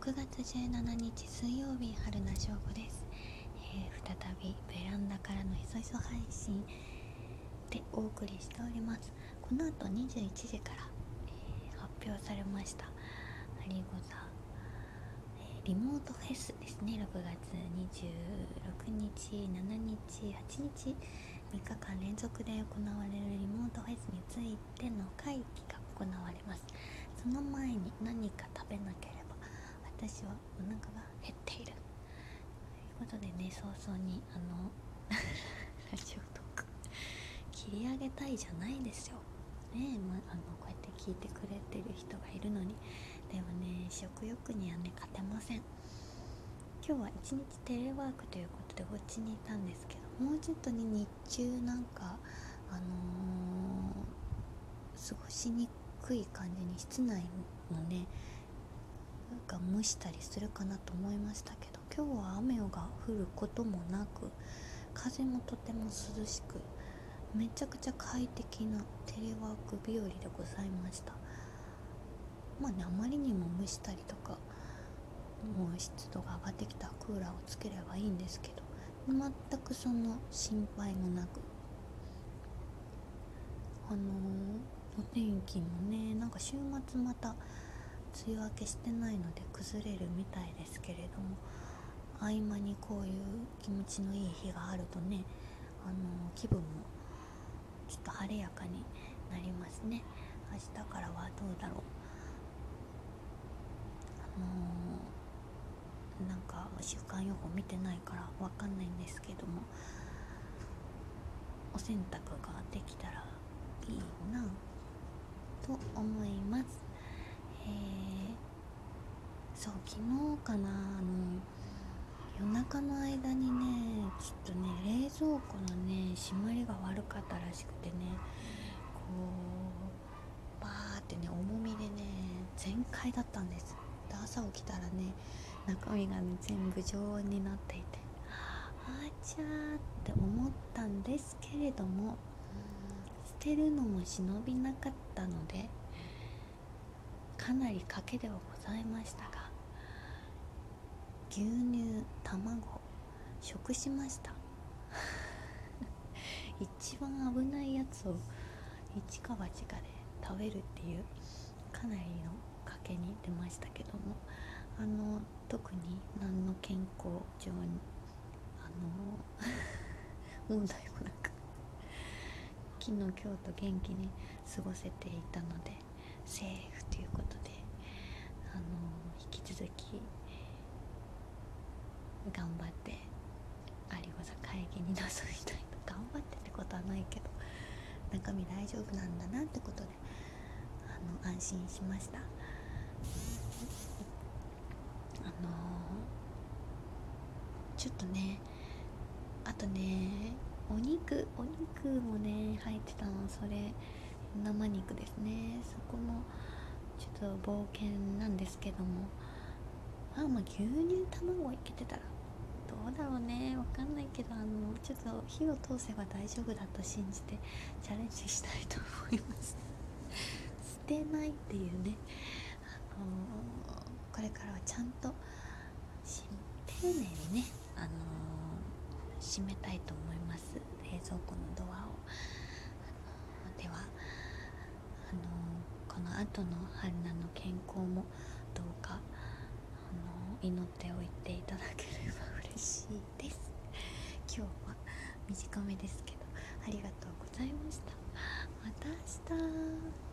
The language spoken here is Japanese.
6月17日水曜日春名翔吾です、えー、再びベランダからのひそひそ配信でお送りしております。この後21時から、えー、発表されました。ハリゴザ、えー、リモートフェスですね。6月26日7日8日3日間連続で行われるリモートフェスについての会議が行われます。その前に何か食べなければ私はお腹が減っている。ということでね早々にあの ラジオトーク切り上げたいじゃないですよ。ねまあのこうやって聞いてくれてる人がいるのに。でもね食欲にはね勝てません。今日は一日テレワークということでお家にいたんですけどもうちょっとね日中なんかあのー、過ごしにくい感じに室内のねが蒸したりするかなと思いましたけど今日は雨が降ることもなく風もとても涼しくめちゃくちゃ快適なテレワーク日和でございました。まあねあまりにも蒸したりとかもう湿度が上がってきたクーラーをつければいいんですけど全くその心配もなくあのー、お天気もねなんか週末また梅雨明けしてないので崩れるみたいですけれども合間にこういう気持ちのいい日があるとねあの気分もちょっと晴れやかになりますね。明日からはどうだろう。あのー、なんか週間予報見てないからわかんないんですけどもお洗濯ができたらいいなと思います、そう昨日かなあの夜中の間にねちょっとね冷蔵庫のね締まりが悪かったらしくてねこうバーってね重みでね全開だったんです。で朝起きたらね中身がね全部常温になっていてあちゃーって思ったんですけれども捨てるのも忍びなかったのでかなり賭けではございましたが牛乳卵食しました。一番危ないやつを一か八かで食べるっていうかなりの賭けに出ましたけどもあの特に何の健康上にあの 問題もなく昨日今日と元気に過ごせていたのでセーフということであの引き続き頑張って有子座会議に臨みたいと頑張ってってことはないけど中身大丈夫なんだなってことであの安心しました。あのちょっとねあとねお肉お肉もね入ってたのそれ生肉ですね。そこもちょっと冒険なんですけども。あまあ牛乳卵いけてたらどうだろうね。わかんないけどあのちょっと火を通せば大丈夫だと信じてチャレンジしたいと思います。捨てないっていうね。あのこれからはちゃんと丁寧にねあの閉めたいと思います。冷蔵庫のドアを。では後の春菜の健康もどうかあの祈っておいていただければ嬉しいです。今日は短めですけどありがとうございました。また明日。